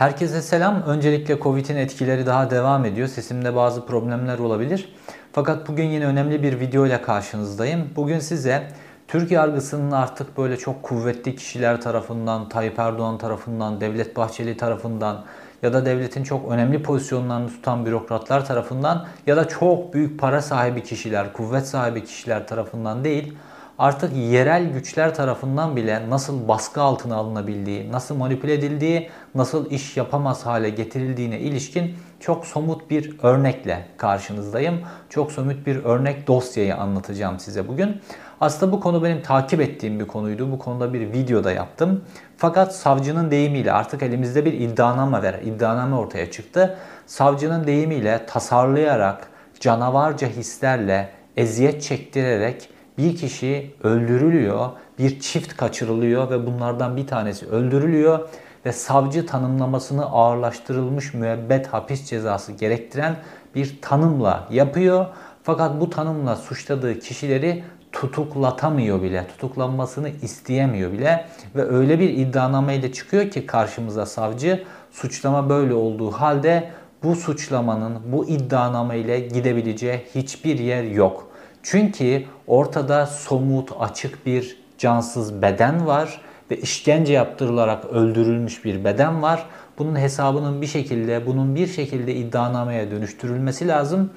Herkese selam. Öncelikle Covid'in etkileri daha devam ediyor. Sesimde bazı problemler olabilir. Fakat bugün yine önemli bir video ile karşınızdayım. Bugün size Türk yargısının artık böyle çok kuvvetli kişiler tarafından, Tayyip Erdoğan tarafından, Devlet Bahçeli tarafından ya da devletin çok önemli pozisyonlarını tutan bürokratlar tarafından ya da çok büyük para sahibi kişiler, kuvvet sahibi kişiler tarafından değil, artık yerel güçler tarafından bile nasıl baskı altına alınabildiği, nasıl manipüle edildiği, nasıl iş yapamaz hale getirildiğine ilişkin çok somut bir örnekle karşınızdayım. Çok somut bir örnek dosyayı anlatacağım size bugün. Aslında bu konu benim takip ettiğim bir konuydu. Bu konuda bir videoda yaptım. Fakat savcının deyimiyle artık elimizde bir iddianame ver, iddianame ortaya çıktı. Savcının deyimiyle tasarlayarak, canavarca hislerle, eziyet çektirerek bir kişi öldürülüyor, bir çift kaçırılıyor ve bunlardan bir tanesi öldürülüyor ve savcı tanımlamasını ağırlaştırılmış müebbet hapis cezası gerektiren bir tanımla yapıyor. Fakat bu tanımla suçladığı kişileri tutuklatamıyor bile, tutuklanmasını isteyemiyor bile ve öyle bir iddianameyle çıkıyor ki karşımıza savcı suçlama böyle olduğu halde bu suçlamanın bu iddianame ile gidebileceği hiçbir yer yok. Çünkü ortada somut, açık bir cansız beden var ve işkence yaptırılarak öldürülmüş bir beden var. Bunun hesabının bir şekilde, bunun bir şekilde iddianameye dönüştürülmesi lazım.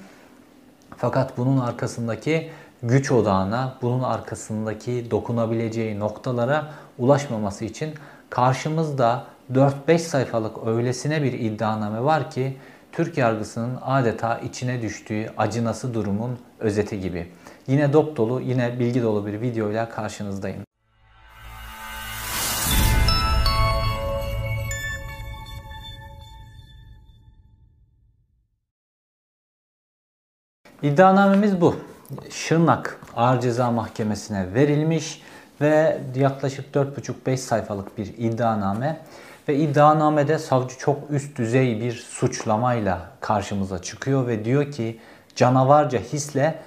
Fakat bunun arkasındaki güç odağına, bunun arkasındaki dokunabileceği noktalara ulaşmaması için karşımızda 4-5 sayfalık öylesine bir iddianame var ki Türk yargısının adeta içine düştüğü acınası durumun özeti gibi. Yine dop dolu, yine bilgi dolu bir videoyla karşınızdayım. İddianamemiz bu. Şırnak Ağır Ceza Mahkemesi'ne verilmiş ve yaklaşık 4,5-5 sayfalık bir iddianame ve iddianamede savcı çok üst düzey bir suçlamayla karşımıza çıkıyor ve diyor ki canavarca hisle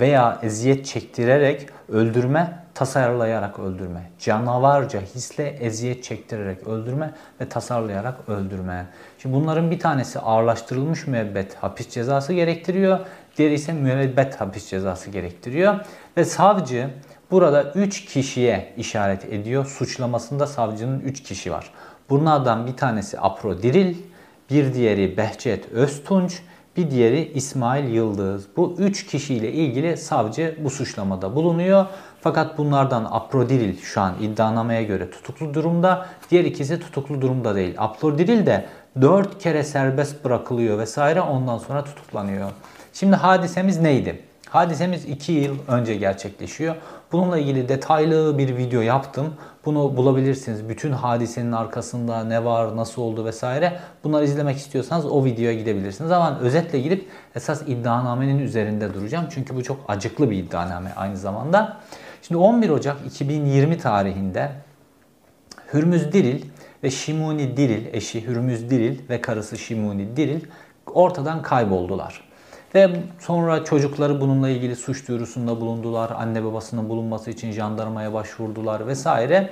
veya eziyet çektirerek öldürme, tasarlayarak öldürme. Canavarca hisle eziyet çektirerek öldürme ve tasarlayarak öldürme. Şimdi bunların bir tanesi ağırlaştırılmış müebbet hapis cezası gerektiriyor. Diğeri ise müebbet hapis cezası gerektiriyor. Ve savcı burada 3 kişiye işaret ediyor. Suçlamasında savcının 3 kişi var. Bunlardan bir tanesi Apro Diril, bir diğeri Behçet Öztunç, bir diğeri İsmail Yıldız. Bu üç kişiyle ilgili savcı bu suçlamada bulunuyor. Fakat bunlardan Aprodiril şu an iddianamaya göre tutuklu durumda. Diğer ikisi tutuklu durumda değil. Aprodiril de 4 kere serbest bırakılıyor vesaire ondan sonra tutuklanıyor. Şimdi hadisemiz neydi? Hadisemiz 2 yıl önce gerçekleşiyor. Bununla ilgili detaylı bir video yaptım. Bunu bulabilirsiniz. Bütün hadisenin arkasında ne var, nasıl oldu vesaire. Bunları izlemek istiyorsanız o videoya gidebilirsiniz. Ama özetle gidip esas iddianamenin üzerinde duracağım. Çünkü bu çok acıklı bir iddianame aynı zamanda. Şimdi 11 Ocak 2020 tarihinde Hürmüz Diril ve Şimuni Diril, eşi Hürmüz Diril ve karısı Şimuni Diril ortadan kayboldular. Ve sonra çocukları bununla ilgili suç duyurusunda bulundular. Anne babasının bulunması için jandarmaya başvurdular vesaire.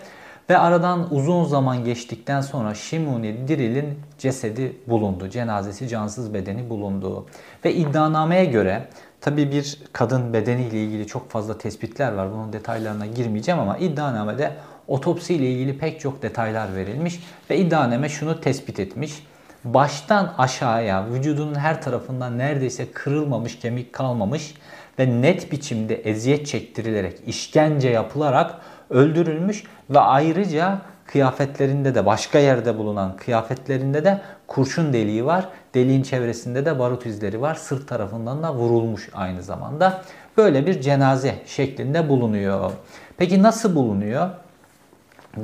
Ve aradan uzun zaman geçtikten sonra Şimuni Diril'in cesedi bulundu. Cenazesi cansız bedeni bulundu. Ve iddianameye göre tabi bir kadın bedeniyle ilgili çok fazla tespitler var. Bunun detaylarına girmeyeceğim ama iddianamede otopsi ile ilgili pek çok detaylar verilmiş. Ve iddianame şunu tespit etmiş baştan aşağıya vücudunun her tarafından neredeyse kırılmamış kemik kalmamış ve net biçimde eziyet çektirilerek, işkence yapılarak öldürülmüş ve ayrıca kıyafetlerinde de başka yerde bulunan kıyafetlerinde de kurşun deliği var. Deliğin çevresinde de barut izleri var. Sırt tarafından da vurulmuş aynı zamanda. Böyle bir cenaze şeklinde bulunuyor. Peki nasıl bulunuyor?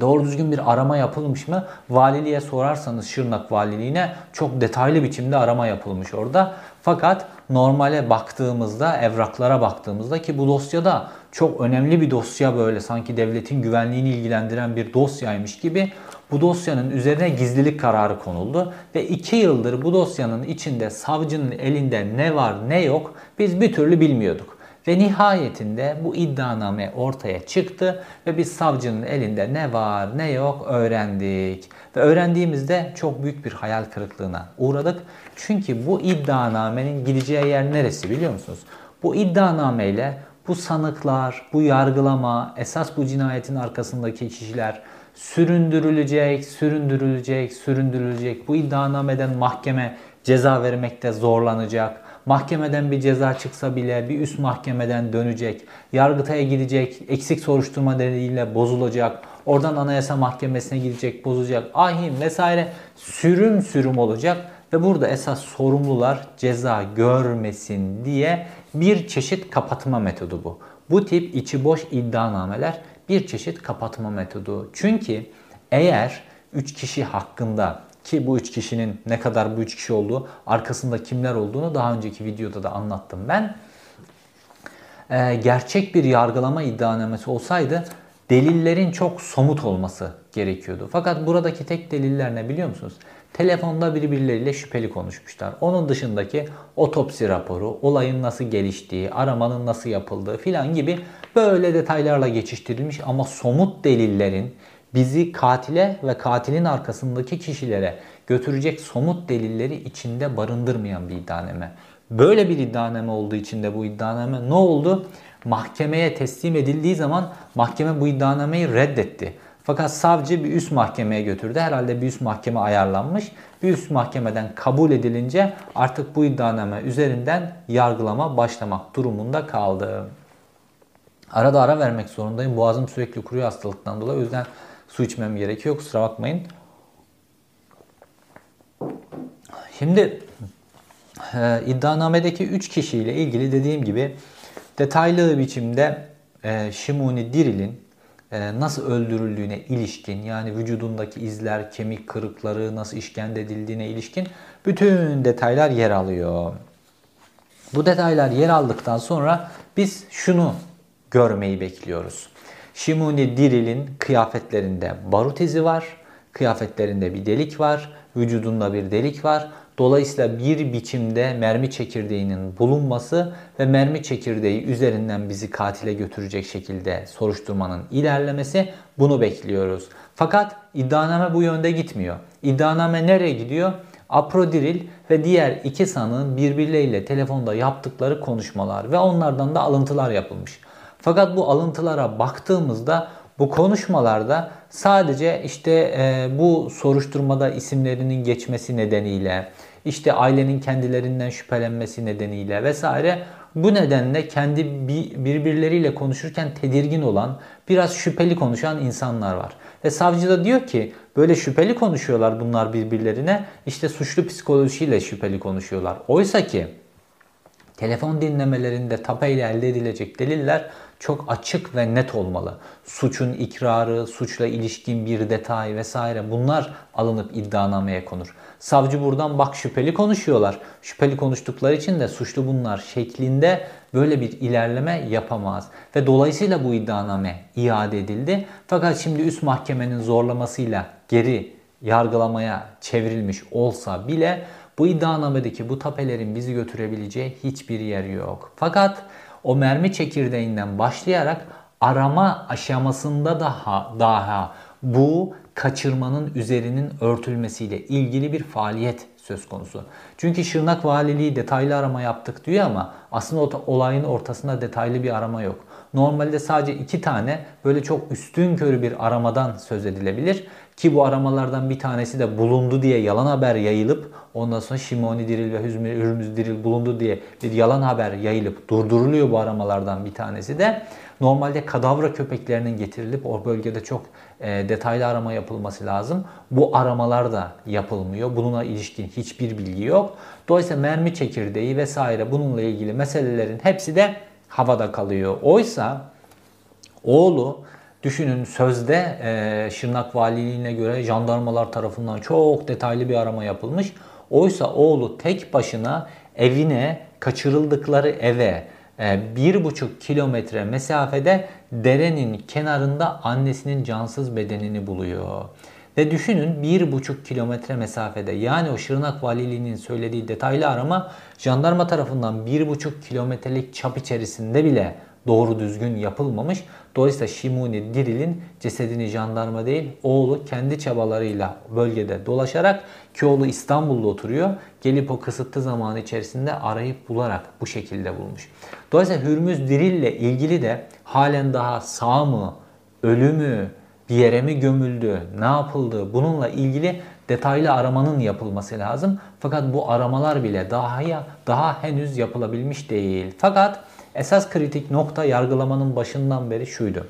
Doğru düzgün bir arama yapılmış mı? Valiliğe sorarsanız Şırnak Valiliğine çok detaylı biçimde arama yapılmış orada. Fakat normale baktığımızda, evraklara baktığımızda ki bu dosyada çok önemli bir dosya böyle sanki devletin güvenliğini ilgilendiren bir dosyaymış gibi bu dosyanın üzerine gizlilik kararı konuldu ve 2 yıldır bu dosyanın içinde savcının elinde ne var ne yok biz bir türlü bilmiyorduk. Ve nihayetinde bu iddianame ortaya çıktı ve biz savcının elinde ne var ne yok öğrendik. Ve öğrendiğimizde çok büyük bir hayal kırıklığına uğradık. Çünkü bu iddianamenin gideceği yer neresi biliyor musunuz? Bu iddianameyle bu sanıklar, bu yargılama, esas bu cinayetin arkasındaki kişiler süründürülecek, süründürülecek, süründürülecek. Bu iddianameden mahkeme ceza vermekte zorlanacak. Mahkemeden bir ceza çıksa bile bir üst mahkemeden dönecek. Yargıtay'a gidecek, eksik soruşturma nedeniyle bozulacak. Oradan Anayasa Mahkemesi'ne gidecek, bozacak. Ahim vesaire sürüm sürüm olacak. Ve burada esas sorumlular ceza görmesin diye bir çeşit kapatma metodu bu. Bu tip içi boş iddianameler bir çeşit kapatma metodu. Çünkü eğer 3 kişi hakkında ki bu üç kişinin ne kadar bu üç kişi olduğu, arkasında kimler olduğunu daha önceki videoda da anlattım ben. Ee, gerçek bir yargılama iddianamesi olsaydı delillerin çok somut olması gerekiyordu. Fakat buradaki tek deliller ne biliyor musunuz? Telefonda birbirleriyle şüpheli konuşmuşlar. Onun dışındaki otopsi raporu, olayın nasıl geliştiği, aramanın nasıl yapıldığı filan gibi böyle detaylarla geçiştirilmiş ama somut delillerin bizi katile ve katilin arkasındaki kişilere götürecek somut delilleri içinde barındırmayan bir iddianame. Böyle bir iddianame olduğu için de bu iddianame ne oldu? Mahkemeye teslim edildiği zaman mahkeme bu iddianameyi reddetti. Fakat savcı bir üst mahkemeye götürdü. Herhalde bir üst mahkeme ayarlanmış. Bir üst mahkemeden kabul edilince artık bu iddianame üzerinden yargılama başlamak durumunda kaldı. Arada ara vermek zorundayım. Boğazım sürekli kuruyor hastalıktan dolayı. O yüzden su içmem gerekiyor. Kusura bakmayın. Şimdi e, iddianamedeki 3 kişiyle ilgili dediğim gibi detaylı biçimde e, Şimuni Diril'in e, nasıl öldürüldüğüne ilişkin yani vücudundaki izler, kemik kırıkları nasıl işkence edildiğine ilişkin bütün detaylar yer alıyor. Bu detaylar yer aldıktan sonra biz şunu görmeyi bekliyoruz. Şimuni Diril'in kıyafetlerinde barut izi var, kıyafetlerinde bir delik var, vücudunda bir delik var. Dolayısıyla bir biçimde mermi çekirdeğinin bulunması ve mermi çekirdeği üzerinden bizi katile götürecek şekilde soruşturmanın ilerlemesi bunu bekliyoruz. Fakat iddianame bu yönde gitmiyor. İddianame nereye gidiyor? Aprodiril ve diğer iki sanığın birbirleriyle telefonda yaptıkları konuşmalar ve onlardan da alıntılar yapılmış. Fakat bu alıntılara baktığımızda bu konuşmalarda sadece işte e, bu soruşturmada isimlerinin geçmesi nedeniyle, işte ailenin kendilerinden şüphelenmesi nedeniyle vesaire bu nedenle kendi birbirleriyle konuşurken tedirgin olan, biraz şüpheli konuşan insanlar var. Ve savcı da diyor ki böyle şüpheli konuşuyorlar bunlar birbirlerine. işte suçlu psikolojisiyle şüpheli konuşuyorlar. Oysa ki telefon dinlemelerinde tapeyle elde edilecek deliller çok açık ve net olmalı. Suçun ikrarı, suçla ilişkin bir detay vesaire bunlar alınıp iddianameye konur. Savcı buradan bak şüpheli konuşuyorlar. Şüpheli konuştukları için de suçlu bunlar şeklinde böyle bir ilerleme yapamaz. Ve dolayısıyla bu iddianame iade edildi. Fakat şimdi üst mahkemenin zorlamasıyla geri yargılamaya çevrilmiş olsa bile bu iddianamedeki bu tapelerin bizi götürebileceği hiçbir yer yok. Fakat o mermi çekirdeğinden başlayarak arama aşamasında daha daha bu kaçırmanın üzerinin örtülmesiyle ilgili bir faaliyet söz konusu. Çünkü Şırnak Valiliği detaylı arama yaptık diyor ama aslında olayın ortasında detaylı bir arama yok. Normalde sadece iki tane böyle çok üstün körü bir aramadan söz edilebilir. Ki bu aramalardan bir tanesi de bulundu diye yalan haber yayılıp ondan sonra Şimoni Diril ve Hürmüz Diril bulundu diye bir yalan haber yayılıp durduruluyor bu aramalardan bir tanesi de. Normalde kadavra köpeklerinin getirilip o bölgede çok e, detaylı arama yapılması lazım. Bu aramalar da yapılmıyor. Bununla ilişkin hiçbir bilgi yok. Dolayısıyla mermi çekirdeği vesaire bununla ilgili meselelerin hepsi de havada kalıyor. Oysa oğlu Düşünün sözde e, Şırnak Valiliğine göre jandarmalar tarafından çok detaylı bir arama yapılmış. Oysa oğlu tek başına evine kaçırıldıkları eve e, bir buçuk kilometre mesafede derenin kenarında annesinin cansız bedenini buluyor. Ve düşünün 1,5 kilometre mesafede yani o Şırnak Valiliği'nin söylediği detaylı arama jandarma tarafından 1,5 kilometrelik çap içerisinde bile doğru düzgün yapılmamış. Dolayısıyla Şimuni Diril'in cesedini jandarma değil oğlu kendi çabalarıyla bölgede dolaşarak ki oğlu İstanbul'da oturuyor. Gelip o kısıtlı zamanı içerisinde arayıp bularak bu şekilde bulmuş. Dolayısıyla Hürmüz Diril'le ilgili de halen daha sağ mı, ölü mü, bir yere mi gömüldü, ne yapıldı bununla ilgili detaylı aramanın yapılması lazım. Fakat bu aramalar bile daha ya daha henüz yapılabilmiş değil. Fakat esas kritik nokta yargılamanın başından beri şuydu.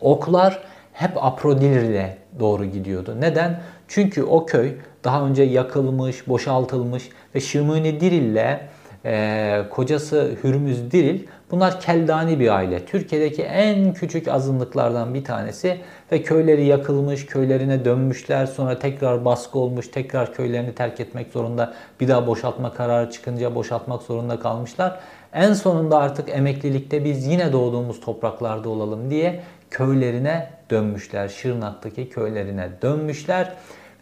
Oklar hep Aprodir ile doğru gidiyordu. Neden? Çünkü o köy daha önce yakılmış, boşaltılmış ve Şimuni Diril ile e, kocası Hürmüz Diril bunlar Keldani bir aile. Türkiye'deki en küçük azınlıklardan bir tanesi ve köyleri yakılmış, köylerine dönmüşler. Sonra tekrar baskı olmuş, tekrar köylerini terk etmek zorunda. Bir daha boşaltma kararı çıkınca boşaltmak zorunda kalmışlar. En sonunda artık emeklilikte biz yine doğduğumuz topraklarda olalım diye köylerine dönmüşler. Şırnak'taki köylerine dönmüşler.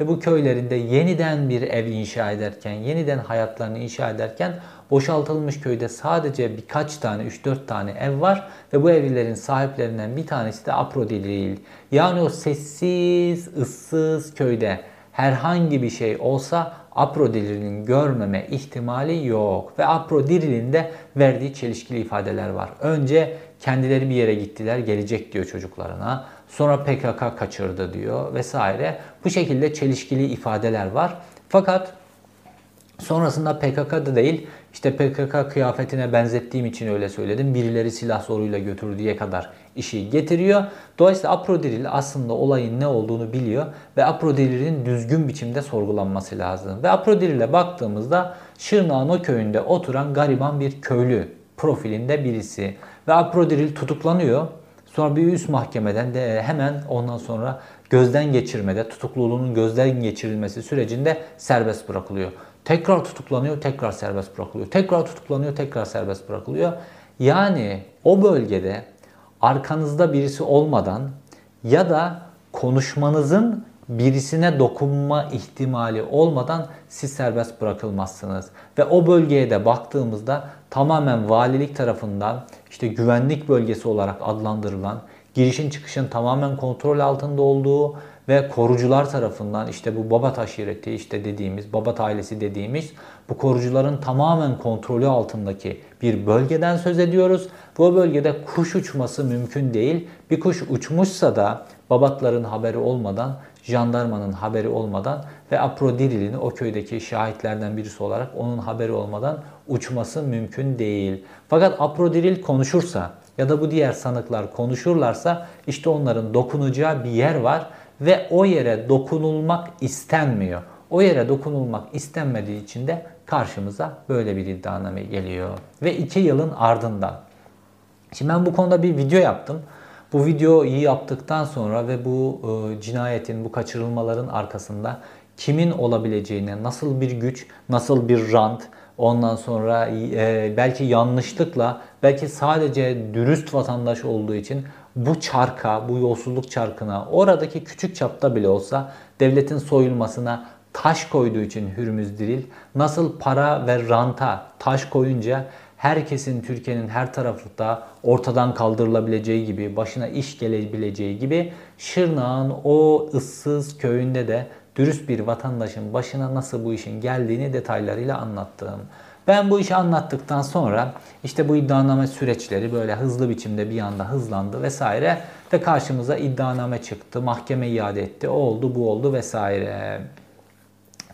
Ve bu köylerinde yeniden bir ev inşa ederken, yeniden hayatlarını inşa ederken boşaltılmış köyde sadece birkaç tane, 3-4 tane ev var ve bu evlerin sahiplerinden bir tanesi de Aprodil değil. Yani o sessiz, ıssız köyde herhangi bir şey olsa Aprodil'in görmeme ihtimali yok. Ve Aprodil'in de verdiği çelişkili ifadeler var. Önce kendileri bir yere gittiler, gelecek diyor çocuklarına. Sonra PKK kaçırdı diyor vesaire. Bu şekilde çelişkili ifadeler var. Fakat sonrasında PKK'da değil, işte PKK kıyafetine benzettiğim için öyle söyledim. Birileri silah zoruyla götürdüğü kadar işi getiriyor. Dolayısıyla Aprodiril aslında olayın ne olduğunu biliyor ve Aprodiril'in düzgün biçimde sorgulanması lazım. Ve Aprodiril'e baktığımızda Şırnak'ın o köyünde oturan gariban bir köylü profilinde birisi. Ve Aprodiril tutuklanıyor. Sonra bir üst mahkemeden de hemen ondan sonra gözden geçirmede, tutukluluğunun gözden geçirilmesi sürecinde serbest bırakılıyor. Tekrar tutuklanıyor, tekrar serbest bırakılıyor. Tekrar tutuklanıyor, tekrar serbest bırakılıyor. Yani o bölgede arkanızda birisi olmadan ya da konuşmanızın birisine dokunma ihtimali olmadan siz serbest bırakılmazsınız. Ve o bölgeye de baktığımızda tamamen valilik tarafından işte güvenlik bölgesi olarak adlandırılan, girişin çıkışın tamamen kontrol altında olduğu ve korucular tarafından işte bu Babat aşireti işte dediğimiz Babat ailesi dediğimiz bu korucuların tamamen kontrolü altındaki bir bölgeden söz ediyoruz. Bu bölgede kuş uçması mümkün değil. Bir kuş uçmuşsa da Babatların haberi olmadan, jandarmanın haberi olmadan ve Aprodirili'nin o köydeki şahitlerden birisi olarak onun haberi olmadan uçması mümkün değil. Fakat Aprodiril konuşursa ya da bu diğer sanıklar konuşurlarsa işte onların dokunacağı bir yer var ve o yere dokunulmak istenmiyor. O yere dokunulmak istenmediği için de karşımıza böyle bir iddianame geliyor. Ve iki yılın ardından. Şimdi ben bu konuda bir video yaptım. Bu videoyu yaptıktan sonra ve bu e, cinayetin, bu kaçırılmaların arkasında kimin olabileceğine, nasıl bir güç, nasıl bir rant, ondan sonra e, belki yanlışlıkla, belki sadece dürüst vatandaş olduğu için bu çarka, bu yolsuzluk çarkına oradaki küçük çapta bile olsa devletin soyulmasına taş koyduğu için Hürmüz Diril nasıl para ve ranta taş koyunca herkesin Türkiye'nin her tarafında ortadan kaldırılabileceği gibi, başına iş gelebileceği gibi Şırnak'ın o ıssız köyünde de dürüst bir vatandaşın başına nasıl bu işin geldiğini detaylarıyla anlattım. Ben bu işi anlattıktan sonra işte bu iddianame süreçleri böyle hızlı biçimde bir anda hızlandı vesaire ve karşımıza iddianame çıktı. Mahkeme iade etti. O oldu, bu oldu vesaire.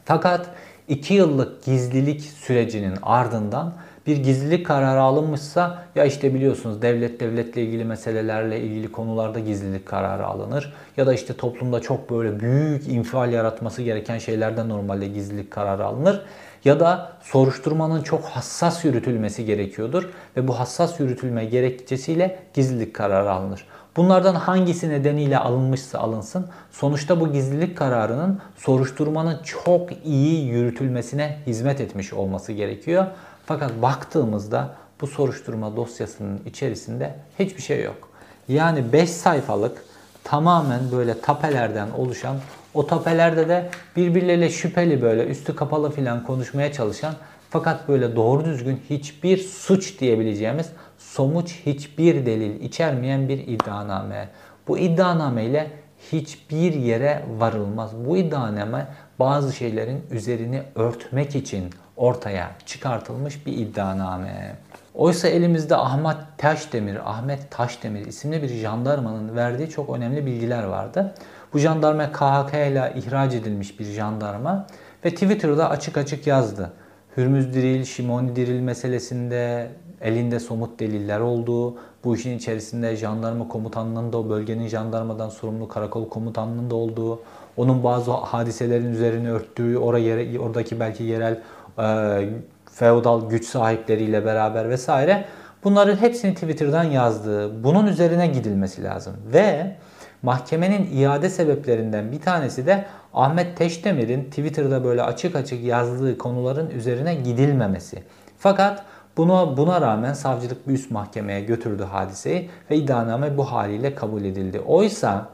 Fakat 2 yıllık gizlilik sürecinin ardından bir gizlilik kararı alınmışsa ya işte biliyorsunuz devlet devletle ilgili meselelerle ilgili konularda gizlilik kararı alınır. Ya da işte toplumda çok böyle büyük infial yaratması gereken şeylerden normalde gizlilik kararı alınır. Ya da soruşturmanın çok hassas yürütülmesi gerekiyordur ve bu hassas yürütülme gerekçesiyle gizlilik kararı alınır. Bunlardan hangisi nedeniyle alınmışsa alınsın sonuçta bu gizlilik kararının soruşturmanın çok iyi yürütülmesine hizmet etmiş olması gerekiyor. Fakat baktığımızda bu soruşturma dosyasının içerisinde hiçbir şey yok. Yani 5 sayfalık tamamen böyle tapelerden oluşan o tapelerde de birbirleriyle şüpheli böyle üstü kapalı filan konuşmaya çalışan fakat böyle doğru düzgün hiçbir suç diyebileceğimiz somuç hiçbir delil içermeyen bir iddianame. Bu iddianame ile hiçbir yere varılmaz. Bu iddianame bazı şeylerin üzerini örtmek için ortaya çıkartılmış bir iddianame. Oysa elimizde Ahmet Taşdemir, Ahmet Taşdemir isimli bir jandarmanın verdiği çok önemli bilgiler vardı. Bu jandarma KHK ile ihraç edilmiş bir jandarma ve Twitter'da açık açık yazdı. Hürmüz Diril, Şimoni Diril meselesinde elinde somut deliller olduğu, bu işin içerisinde jandarma komutanlığının da o bölgenin jandarmadan sorumlu karakol komutanlığının da olduğu, onun bazı hadiselerin üzerine örttüğü, oraya, oradaki belki yerel e, feodal güç sahipleriyle beraber vesaire bunların hepsini Twitter'dan yazdığı, bunun üzerine gidilmesi lazım. Ve mahkemenin iade sebeplerinden bir tanesi de Ahmet Teşdemir'in Twitter'da böyle açık açık yazdığı konuların üzerine gidilmemesi. Fakat Buna, buna rağmen savcılık bir üst mahkemeye götürdü hadiseyi ve iddianame bu haliyle kabul edildi. Oysa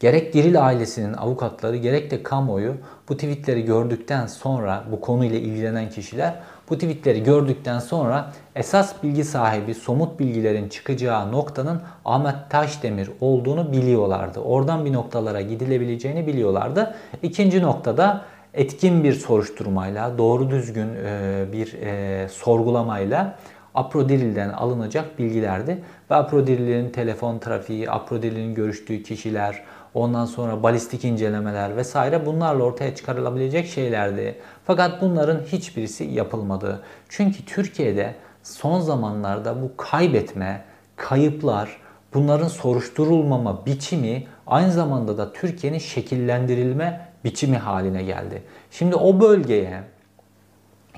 gerek Diril ailesinin avukatları gerek de kamuoyu bu tweetleri gördükten sonra bu konuyla ilgilenen kişiler bu tweetleri gördükten sonra esas bilgi sahibi somut bilgilerin çıkacağı noktanın Ahmet Taşdemir olduğunu biliyorlardı. Oradan bir noktalara gidilebileceğini biliyorlardı. İkinci noktada etkin bir soruşturmayla, doğru düzgün e, bir e, sorgulamayla Aprodiril'den alınacak bilgilerdi. Ve Aprodiril'in telefon trafiği, Aprodiril'in görüştüğü kişiler, ondan sonra balistik incelemeler vesaire bunlarla ortaya çıkarılabilecek şeylerdi. Fakat bunların hiçbirisi yapılmadı. Çünkü Türkiye'de son zamanlarda bu kaybetme, kayıplar, bunların soruşturulmama biçimi aynı zamanda da Türkiye'nin şekillendirilme biçimi haline geldi. Şimdi o bölgeye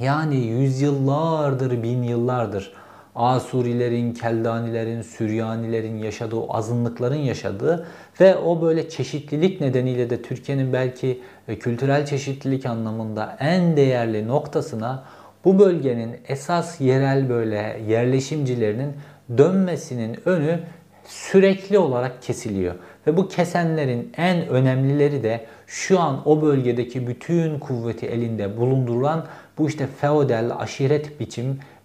yani yüzyıllardır, bin yıllardır Asurilerin, Keldanilerin, Süryanilerin yaşadığı, azınlıkların yaşadığı ve o böyle çeşitlilik nedeniyle de Türkiye'nin belki e, kültürel çeşitlilik anlamında en değerli noktasına bu bölgenin esas yerel böyle yerleşimcilerinin dönmesinin önü sürekli olarak kesiliyor. Ve bu kesenlerin en önemlileri de şu an o bölgedeki bütün kuvveti elinde bulundurulan bu işte feodal aşiret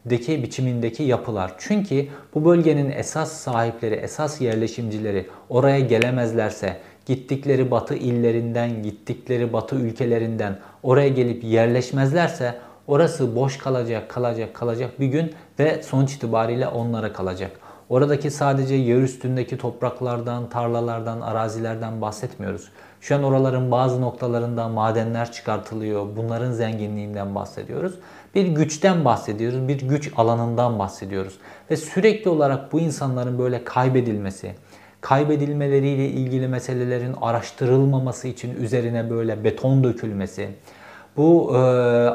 biçimdeki biçimindeki yapılar. Çünkü bu bölgenin esas sahipleri, esas yerleşimcileri oraya gelemezlerse, gittikleri batı illerinden, gittikleri batı ülkelerinden oraya gelip yerleşmezlerse orası boş kalacak, kalacak, kalacak bir gün ve sonuç itibariyle onlara kalacak. Oradaki sadece yer üstündeki topraklardan, tarlalardan, arazilerden bahsetmiyoruz. Şu an oraların bazı noktalarında madenler çıkartılıyor. Bunların zenginliğinden bahsediyoruz. Bir güçten bahsediyoruz. Bir güç alanından bahsediyoruz. Ve sürekli olarak bu insanların böyle kaybedilmesi, kaybedilmeleriyle ilgili meselelerin araştırılmaması için üzerine böyle beton dökülmesi, bu e,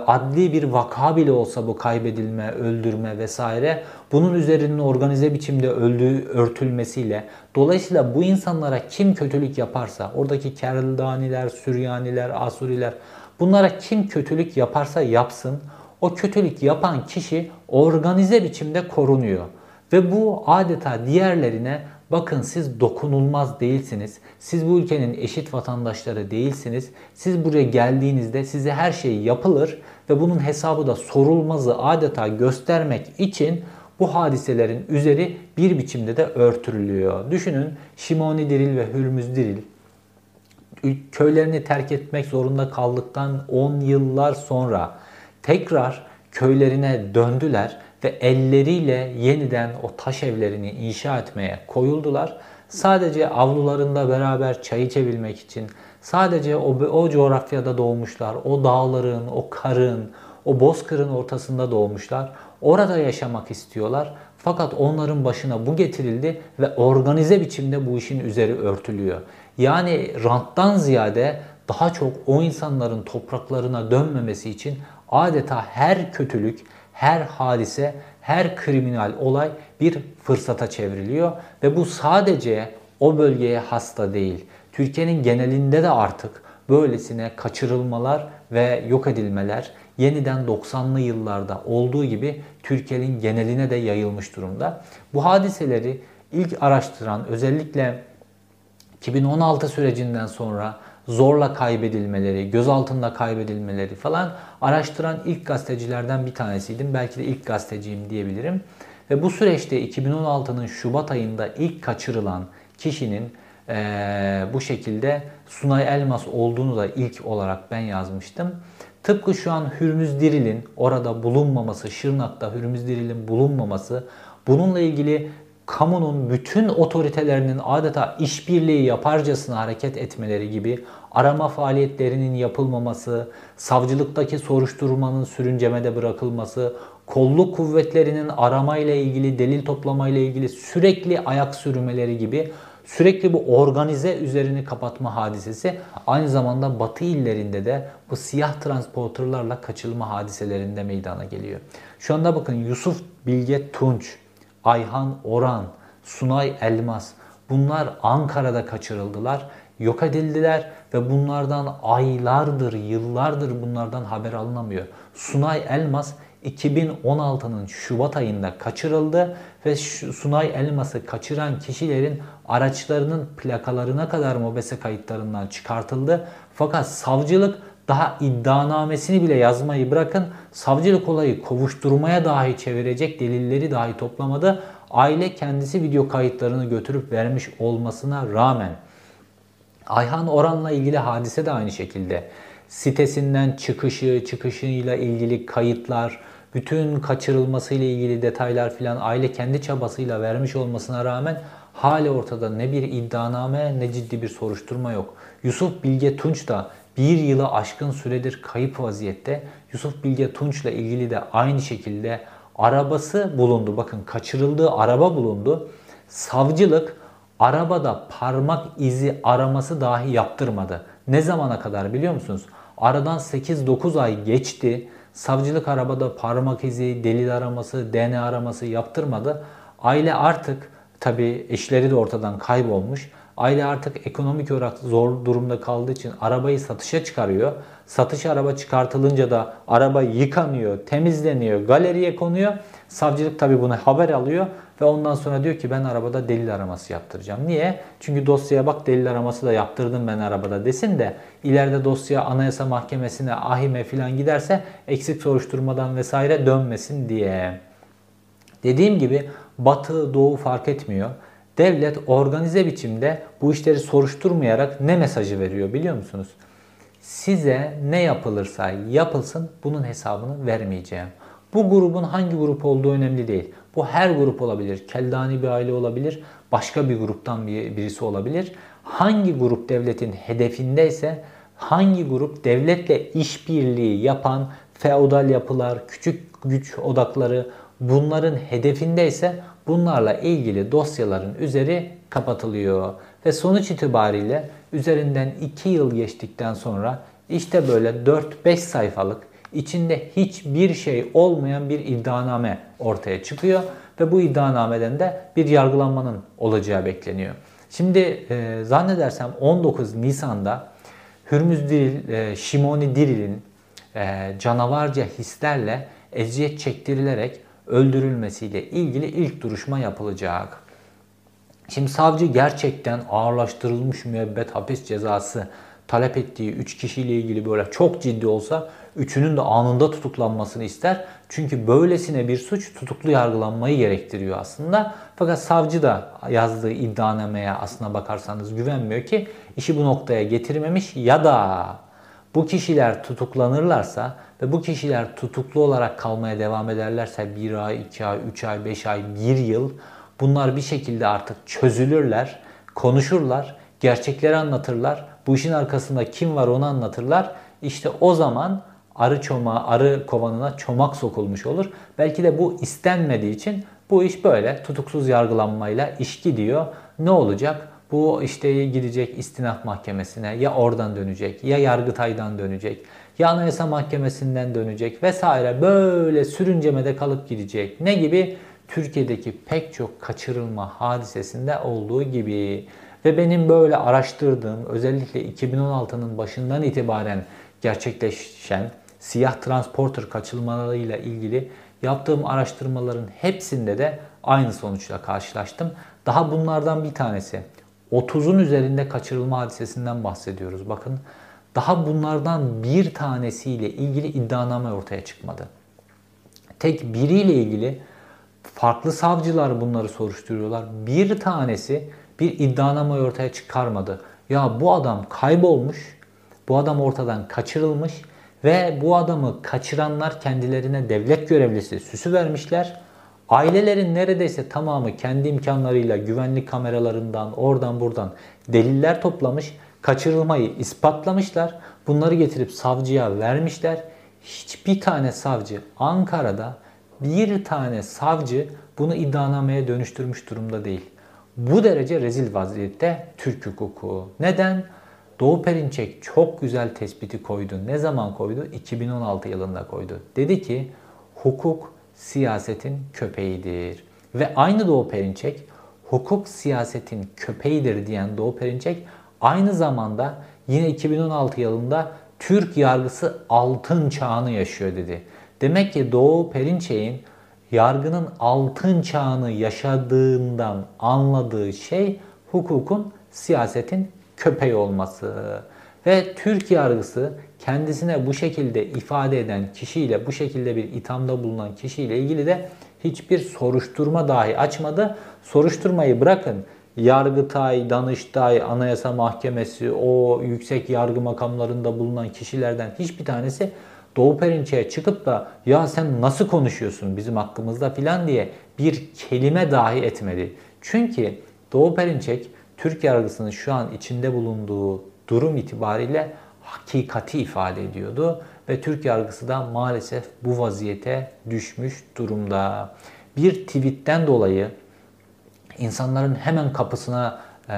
adli bir vaka bile olsa bu kaybedilme, öldürme vesaire bunun üzerinin organize biçimde öldüğü örtülmesiyle dolayısıyla bu insanlara kim kötülük yaparsa oradaki Keldaniler, Süryaniler, Asuriler bunlara kim kötülük yaparsa yapsın o kötülük yapan kişi organize biçimde korunuyor. Ve bu adeta diğerlerine Bakın siz dokunulmaz değilsiniz. Siz bu ülkenin eşit vatandaşları değilsiniz. Siz buraya geldiğinizde size her şey yapılır ve bunun hesabı da sorulmazı adeta göstermek için bu hadiselerin üzeri bir biçimde de örtülüyor. Düşünün Şimoni Diril ve Hürmüz Diril köylerini terk etmek zorunda kaldıktan 10 yıllar sonra tekrar köylerine döndüler ve elleriyle yeniden o taş evlerini inşa etmeye koyuldular. Sadece avlularında beraber çay içebilmek için, sadece o, o coğrafyada doğmuşlar, o dağların, o karın, o bozkırın ortasında doğmuşlar. Orada yaşamak istiyorlar. Fakat onların başına bu getirildi ve organize biçimde bu işin üzeri örtülüyor. Yani ranttan ziyade daha çok o insanların topraklarına dönmemesi için adeta her kötülük, her hadise, her kriminal olay bir fırsata çevriliyor ve bu sadece o bölgeye hasta değil. Türkiye'nin genelinde de artık böylesine kaçırılmalar ve yok edilmeler yeniden 90'lı yıllarda olduğu gibi Türkiye'nin geneline de yayılmış durumda. Bu hadiseleri ilk araştıran özellikle 2016 sürecinden sonra zorla kaybedilmeleri, gözaltında kaybedilmeleri falan araştıran ilk gazetecilerden bir tanesiydim. Belki de ilk gazeteciyim diyebilirim. Ve bu süreçte 2016'nın Şubat ayında ilk kaçırılan kişinin ee, bu şekilde Sunay Elmas olduğunu da ilk olarak ben yazmıştım. Tıpkı şu an Hürmüz Diril'in orada bulunmaması, Şırnak'ta Hürmüz Diril'in bulunmaması, bununla ilgili kamunun bütün otoritelerinin adeta işbirliği yaparcasına hareket etmeleri gibi arama faaliyetlerinin yapılmaması, savcılıktaki soruşturmanın sürüncemede bırakılması, kolluk kuvvetlerinin arama ile ilgili, delil toplama ile ilgili sürekli ayak sürmeleri gibi sürekli bu organize üzerini kapatma hadisesi aynı zamanda batı illerinde de bu siyah transporterlarla kaçılma hadiselerinde meydana geliyor. Şu anda bakın Yusuf Bilge Tunç, Ayhan Oran, Sunay Elmas bunlar Ankara'da kaçırıldılar, yok edildiler ve bunlardan aylardır, yıllardır bunlardan haber alınamıyor. Sunay Elmas 2016'nın Şubat ayında kaçırıldı ve Sunay Elmas'ı kaçıran kişilerin araçlarının plakalarına kadar mobese kayıtlarından çıkartıldı. Fakat savcılık daha iddianamesini bile yazmayı bırakın savcılık olayı kovuşturmaya dahi çevirecek delilleri dahi toplamadı. Aile kendisi video kayıtlarını götürüp vermiş olmasına rağmen Ayhan Oran'la ilgili hadise de aynı şekilde. Sitesinden çıkışı, çıkışıyla ilgili kayıtlar, bütün kaçırılması ile ilgili detaylar filan aile kendi çabasıyla vermiş olmasına rağmen hali ortada ne bir iddianame ne ciddi bir soruşturma yok. Yusuf Bilge Tunç da bir yılı aşkın süredir kayıp vaziyette. Yusuf Bilge Tunç'la ilgili de aynı şekilde arabası bulundu. Bakın kaçırıldığı araba bulundu. Savcılık arabada parmak izi araması dahi yaptırmadı. Ne zamana kadar biliyor musunuz? Aradan 8-9 ay geçti. Savcılık arabada parmak izi, delil araması, DNA araması yaptırmadı. Aile artık tabi eşleri de ortadan kaybolmuş. Aile artık ekonomik olarak zor durumda kaldığı için arabayı satışa çıkarıyor. Satış araba çıkartılınca da araba yıkanıyor, temizleniyor, galeriye konuyor. Savcılık tabi bunu haber alıyor ve ondan sonra diyor ki ben arabada delil araması yaptıracağım. Niye? Çünkü dosyaya bak delil araması da yaptırdım ben arabada desin de ileride dosya Anayasa Mahkemesi'ne, ahime filan giderse eksik soruşturmadan vesaire dönmesin diye. Dediğim gibi batı doğu fark etmiyor. Devlet organize biçimde bu işleri soruşturmayarak ne mesajı veriyor biliyor musunuz? Size ne yapılırsa yapılsın bunun hesabını vermeyeceğim. Bu grubun hangi grup olduğu önemli değil. Bu her grup olabilir. Keldani bir aile olabilir. Başka bir gruptan birisi olabilir. Hangi grup devletin hedefindeyse hangi grup devletle işbirliği yapan feodal yapılar, küçük güç odakları bunların hedefindeyse bunlarla ilgili dosyaların üzeri kapatılıyor. Ve sonuç itibariyle üzerinden 2 yıl geçtikten sonra işte böyle 4-5 sayfalık içinde hiçbir şey olmayan bir iddianame ortaya çıkıyor ve bu iddianameden de bir yargılanmanın olacağı bekleniyor. Şimdi e, zannedersem 19 Nisan'da Hürmüz Diril, e, Şimoni Diril'in e, canavarca hislerle eziyet çektirilerek öldürülmesiyle ilgili ilk duruşma yapılacak. Şimdi savcı gerçekten ağırlaştırılmış müebbet hapis cezası talep ettiği 3 kişiyle ilgili böyle çok ciddi olsa üçünün de anında tutuklanmasını ister. Çünkü böylesine bir suç tutuklu yargılanmayı gerektiriyor aslında. Fakat savcı da yazdığı iddianameye aslına bakarsanız güvenmiyor ki işi bu noktaya getirmemiş ya da bu kişiler tutuklanırlarsa ve bu kişiler tutuklu olarak kalmaya devam ederlerse 1 ay, 2 ay, 3 ay, 5 ay, 1 yıl bunlar bir şekilde artık çözülürler, konuşurlar, gerçekleri anlatırlar. Bu işin arkasında kim var onu anlatırlar. İşte o zaman arı çoma, arı kovanına çomak sokulmuş olur. Belki de bu istenmediği için bu iş böyle tutuksuz yargılanmayla iş gidiyor. Ne olacak? Bu işte gidecek istinaf mahkemesine ya oradan dönecek ya Yargıtay'dan dönecek ya Anayasa Mahkemesi'nden dönecek vesaire böyle sürüncemede kalıp gidecek. Ne gibi? Türkiye'deki pek çok kaçırılma hadisesinde olduğu gibi. Ve benim böyle araştırdığım özellikle 2016'nın başından itibaren gerçekleşen siyah transporter kaçırılmalarıyla ilgili yaptığım araştırmaların hepsinde de aynı sonuçla karşılaştım. Daha bunlardan bir tanesi 30'un üzerinde kaçırılma hadisesinden bahsediyoruz. Bakın daha bunlardan bir tanesiyle ilgili iddianame ortaya çıkmadı. Tek biriyle ilgili farklı savcılar bunları soruşturuyorlar. Bir tanesi bir iddianame ortaya çıkarmadı. Ya bu adam kaybolmuş, bu adam ortadan kaçırılmış ve bu adamı kaçıranlar kendilerine devlet görevlisi süsü vermişler. Ailelerin neredeyse tamamı kendi imkanlarıyla güvenlik kameralarından oradan buradan deliller toplamış. Kaçırılmayı ispatlamışlar. Bunları getirip savcıya vermişler. Hiçbir tane savcı Ankara'da bir tane savcı bunu iddianameye dönüştürmüş durumda değil. Bu derece rezil vaziyette Türk hukuku. Neden? Doğu Perinçek çok güzel tespiti koydu. Ne zaman koydu? 2016 yılında koydu. Dedi ki hukuk siyasetin köpeğidir. Ve aynı Doğu Perinçek hukuk siyasetin köpeğidir diyen Doğu Perinçek aynı zamanda yine 2016 yılında Türk yargısı altın çağını yaşıyor dedi. Demek ki Doğu Perinçek'in yargının altın çağını yaşadığından anladığı şey hukukun siyasetin köpeği olması. Ve Türk yargısı kendisine bu şekilde ifade eden kişiyle, bu şekilde bir ithamda bulunan kişiyle ilgili de hiçbir soruşturma dahi açmadı. Soruşturmayı bırakın. Yargıtay, Danıştay, Anayasa Mahkemesi, o yüksek yargı makamlarında bulunan kişilerden hiçbir tanesi Doğu Perinçek'e çıkıp da ya sen nasıl konuşuyorsun bizim hakkımızda filan diye bir kelime dahi etmedi. Çünkü Doğu Perinçek Türk yargısının şu an içinde bulunduğu durum itibariyle hakikati ifade ediyordu ve Türk yargısı da maalesef bu vaziyete düşmüş durumda. Bir tweetten dolayı insanların hemen kapısına e,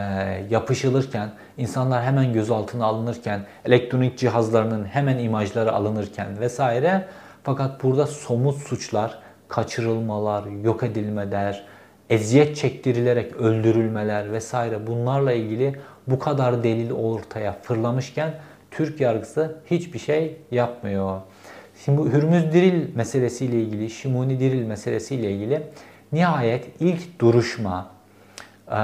yapışılırken, insanlar hemen gözaltına alınırken, elektronik cihazlarının hemen imajları alınırken vesaire fakat burada somut suçlar, kaçırılmalar, yok edilmeler, eziyet çektirilerek öldürülmeler vesaire bunlarla ilgili bu kadar delil ortaya fırlamışken Türk yargısı hiçbir şey yapmıyor. Şimdi bu Hürmüz Diril meselesiyle ilgili, Şimuni Diril meselesiyle ilgili nihayet ilk duruşma e,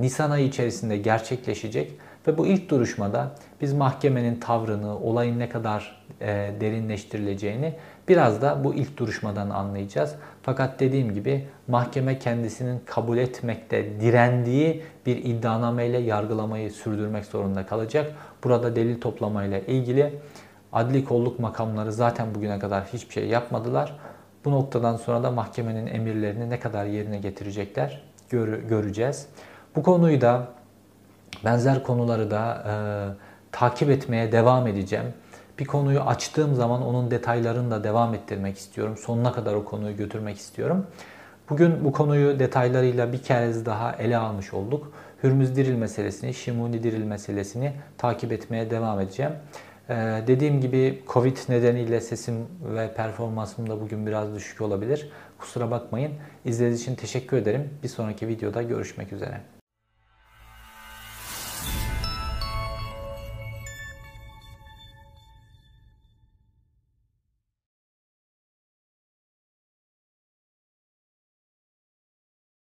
Nisan ayı içerisinde gerçekleşecek ve bu ilk duruşmada biz mahkemenin tavrını, olayın ne kadar e, derinleştirileceğini biraz da bu ilk duruşmadan anlayacağız. Fakat dediğim gibi mahkeme kendisinin kabul etmekte direndiği bir iddianameyle yargılamayı sürdürmek zorunda kalacak. Burada delil toplamayla ilgili adli kolluk makamları zaten bugüne kadar hiçbir şey yapmadılar. Bu noktadan sonra da mahkemenin emirlerini ne kadar yerine getirecekler gör, göreceğiz. Bu konuyu da benzer konuları da e, takip etmeye devam edeceğim. Bir konuyu açtığım zaman onun detaylarını da devam ettirmek istiyorum. Sonuna kadar o konuyu götürmek istiyorum. Bugün bu konuyu detaylarıyla bir kez daha ele almış olduk. Hürmüz Diril meselesini, Şimuni Diril meselesini takip etmeye devam edeceğim. Ee, dediğim gibi Covid nedeniyle sesim ve performansım da bugün biraz düşük olabilir. Kusura bakmayın. İzlediğiniz için teşekkür ederim. Bir sonraki videoda görüşmek üzere.